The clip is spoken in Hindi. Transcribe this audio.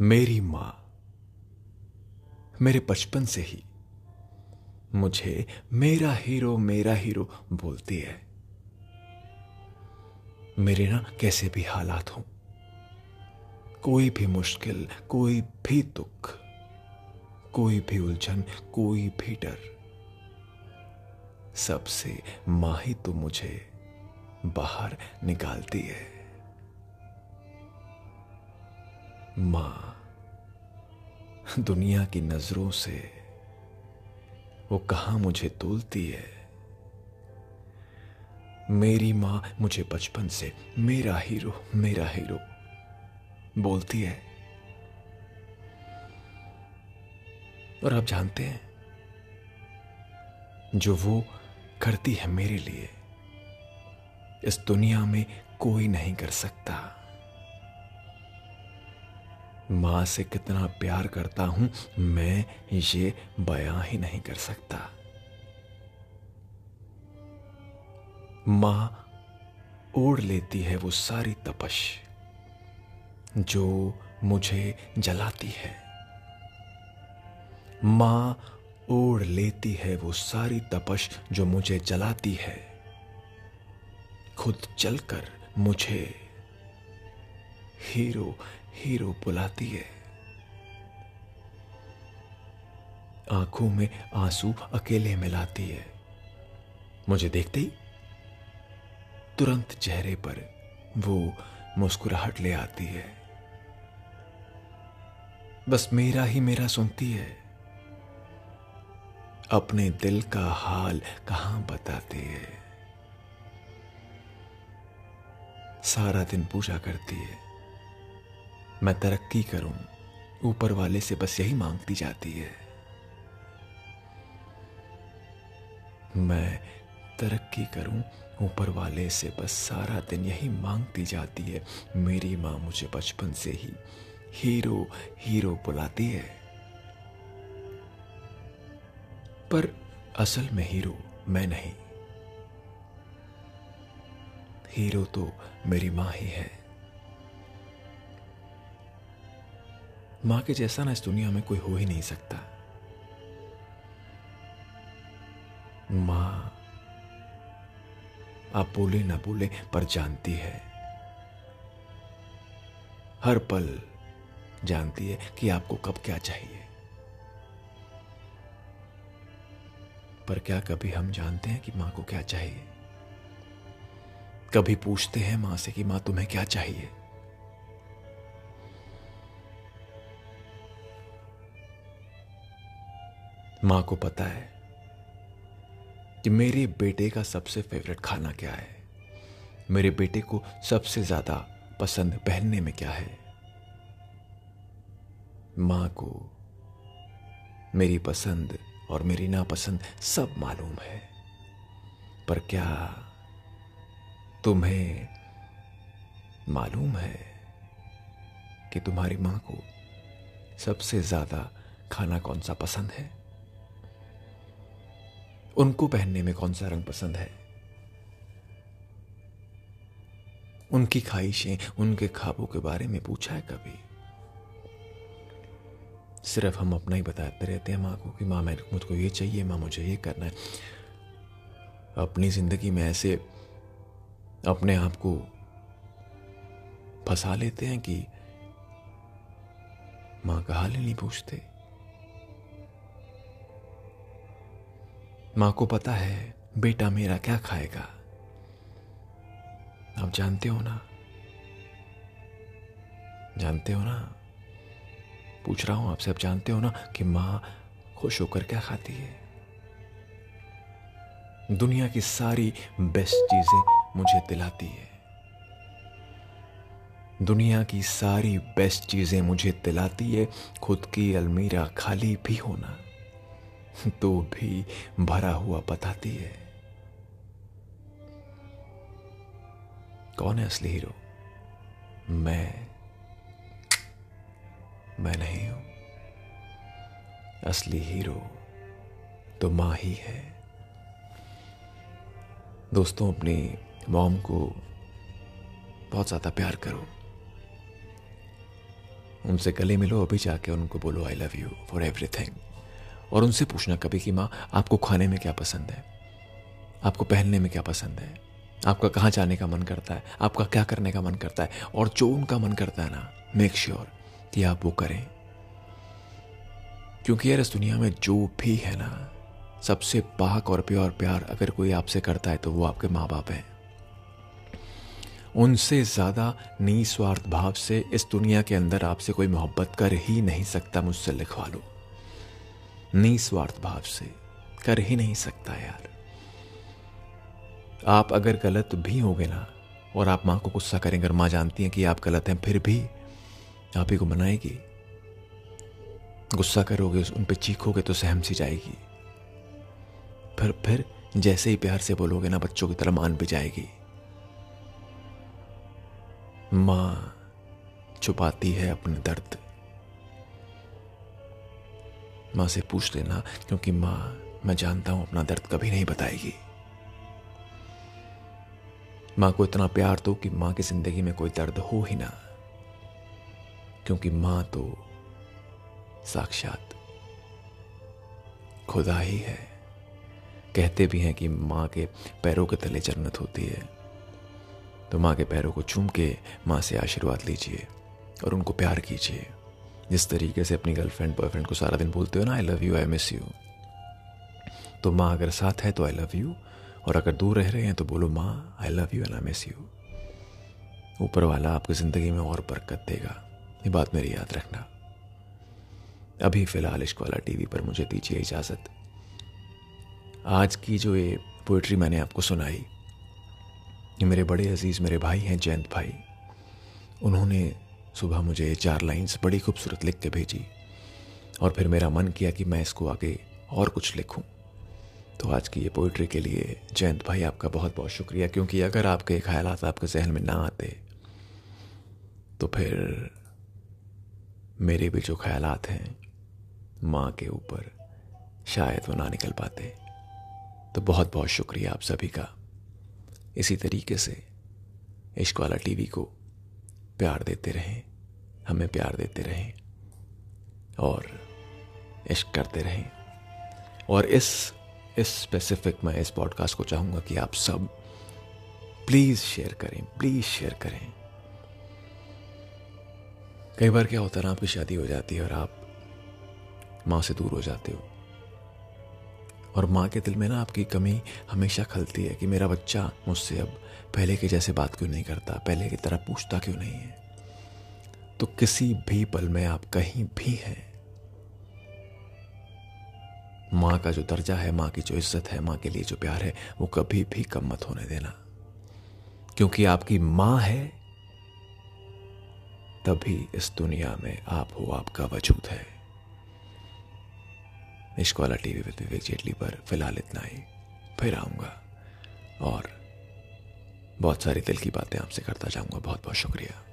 मेरी माँ, मेरे बचपन से ही मुझे मेरा हीरो मेरा हीरो बोलती है। मेरे ना कैसे भी हालात हों, कोई भी मुश्किल, कोई भी दुख, कोई भी उलझन, कोई भी डर, सबसे माँ ही तो मुझे बाहर निकालती है। माँ दुनिया की नज़रों से वो कहाँ मुझे तोलती है? मेरी माँ मुझे बचपन से मेरा हीरो मेरा हीरो बोलती है। और आप जानते हैं, जो वो करती है मेरे लिए, इस दुनिया में कोई नहीं कर सकता। माँ से कितना प्यार करता हूँ, मैं ये बयां ही नहीं कर सकता। माँ ओढ़ लेती है वो सारी तपश, जो मुझे जलाती है। माँ ओढ़ लेती है वो सारी तपश, जो मुझे जलाती है। खुद चलकर मुझे हीरो हीरो बुलाती है। आँखों में आँसू अकेले मिलाती है। मुझे देखते ही तुरंत चेहरे पर वो मुस्कुराहट ले आती है। बस मेरा ही मेरा सुनती है। अपने दिल का हाल कहाँ बताती है। सारा दिन पूजा करती है। मैं तरक्की करूँ, ऊपर वाले से बस यही मांगती जाती है। मैं तरक्की करूँ, ऊपर वाले से बस सारा दिन यही मांगती जाती है। मेरी माँ मुझे बचपन से ही हीरो हीरो बुलाती है। पर असल में हीरो मैं नहीं। हीरो तो मेरी माँ ही है। माँ के जैसा ना इस दुनिया में कोई हो ही नहीं सकता। माँ, आप बोले ना बोले, पर जानती है। हर पल जानती है कि आपको कब क्या चाहिए। पर क्या कभी हम जानते हैं कि माँ को क्या चाहिए? कभी पूछते हैं माँ से कि माँ, तुम्हें क्या चाहिए? माँ को पता है कि मेरे बेटे का सबसे फेवरेट खाना क्या है? मेरे बेटे को सबसे ज़्यादा पसंद पहनने में क्या है? माँ को मेरी पसंद और मेरी नापसंद सब मालूम है। पर क्या तुम्हें मालूम है कि तुम्हारी माँ को सबसे ज़्यादा खाना कौन सा पसंद है? उनको पहनने में कौन सा रंग पसंद है? उनकी ख्वाहिशें, उनके खाबों के बारे में पूछा है कभी? सिर्फ़ हम अपना ही बताते रहते हैं माँ को कि माँ मैं मुझको ये चाहिए, माँ, मुझे ये करना है। अपनी ज़िंदगी में ऐसे अपने आप को फंसा लेते हैं कि माँ का हाल ही नहीं पूछते। माँ को पता है, बेटा मेरा क्या खाएगा। आप जानते हो ना? जानते हो ना? पूछ रहा हूँ आपसे, आप जानते हो ना कि माँ खुश होकर क्या खाती है? दुनिया की सारी बेस्ट चीज़ें मुझे दिलाती है। दुनिया की सारी बेस्ट चीज़ें मुझे दिलाती है, खुद की अलमीरा खाली भी होना तो भी भरा हुआ बताती है। कौन है असली हीरो? मैं। मैं नहीं हूँ। असली हीरो तो माँ ही है। दोस्तों, अपनी मॉम को बहुत ज़्यादा प्यार करो। उनसे गले मिलो, अभी जाके उनको बोलो I love you for everything और उनसे पूछना कभी कि माँ आपको खाने में क्या पसंद है? आपको पहनने में क्या पसंद है? आपका कहाँ जाने का मन करता है? आपका क्या करने का मन करता है? और जो उनका मन करता है ना मेक श्योर sure कि आप वो करें। क्योंकि यार इस दुनिया में जो भी है ना, सबसे पाक और प्योर प्यार अगर कोई आपसे करता है तो वो आपके माँ बाप हैं। उनसे ज़्यादा निस्वार्थ भाव से इस दुनिया के अंदर आपसे कोई मोहब्बत कर ही नहीं सकता मुझसे लिखवा लो निस्वार्थ भाव से कर ही नहीं सकता यार। आप अगर गलत भी होगे ना, और आप माँ को गुस्सा करेंगे और माँ जानती हैं कि आप गलत हैं, फिर भी आप ही को मनाएगी। गुस्सा करोगे उन पर चीखोगे तो सहम सी जाएगी। फिर फिर जैसे ही प्यार से बोलोगे ना, बच्चों की तरह मान भी जाएगी। माँ छुपाती है अपने दर्द। माँ से पूछ लेना, क्योंकि माँ, मैं जानता हूँ अपना दर्द कभी नहीं बताएगी। माँ को इतना प्यार दो कि माँ की ज़िंदगी में कोई दर्द हो ही ना। क्योंकि माँ तो साक्षात खुदा ही है। कहते भी हैं कि माँ के पैरों के तले जन्नत होती है। तो माँ के पैरों को चूम के माँ से आशीर्वाद लीजिए और उनको प्यार कीजिए। जिस तरीके से अपनी गर्लफ्रेंड बॉयफ्रेंड को सारा दिन बोलते हो ना I love you I miss you तो माँ अगर साथ है तो आई लव यू और अगर दूर रह रहे हैं तो बोलो, माँ I love you and I miss you ऊपर वाला आपकी ज़िंदगी में और बरकत देगा। ये बात मेरी याद रखना। अभी फ़िलहाल इश्क वाला टीवी पर मुझे दीजिए इजाज़त। आज की जो ये पोइट्री मैंने आपको सुनाई, ये मेरे बड़े अज़ीज़, मेरे भाई हैं जयंत भाई। उन्होंने सुबह मुझे ये चार लाइंस बड़ी खूबसूरत लिख के भेजी और फिर मेरा मन किया कि मैं इसको आगे और कुछ लिखूं। तो आज की ये पोइट्री के लिए जयंत भाई आपका बहुत बहुत शुक्रिया, क्योंकि अगर आपके ख्याल आपके जहन में ना आते तो फिर मेरे भी जो ख्याल हैं माँ के ऊपर शायद वो ना निकल पाते। तो बहुत बहुत शुक्रिया आप सभी का। इसी तरीके से इश्क वाला टीवी को प्यार देते रहें, हमें प्यार देते रहें और इश्क करते रहें। और इस इस स्पेसिफिक मैं इस पॉडकास्ट को चाहूँगा कि आप सब प्लीज़ शेयर करें प्लीज़ शेयर करें। कई बार क्या होता है ना, आपकी शादी हो जाती है और आप माँ से दूर हो जाते हो। और माँ के दिल में ना आपकी कमी हमेशा खलती है कि मेरा बच्चा मुझसे अब पहले के जैसे बात क्यों नहीं करता, पहले की तरह पूछता क्यों नहीं है? तो किसी भी पल में आप कहीं भी हैं, माँ का जो दर्जा है, माँ की जो इज़्ज़त है, माँ के लिए जो प्यार है, वो कभी भी कम मत होने देना। क्योंकि आपकी माँ है, तभी इस दुनिया में आप हो, आपका वजूद है। इश्क वाला टीवी विद विवेक जेटली पर फ़िलहाल इतना ही। फिर आऊँगा। और बहुत सारी दिल की बातें आपसे करता जाऊँगा। बहुत बहुत शुक्रिया।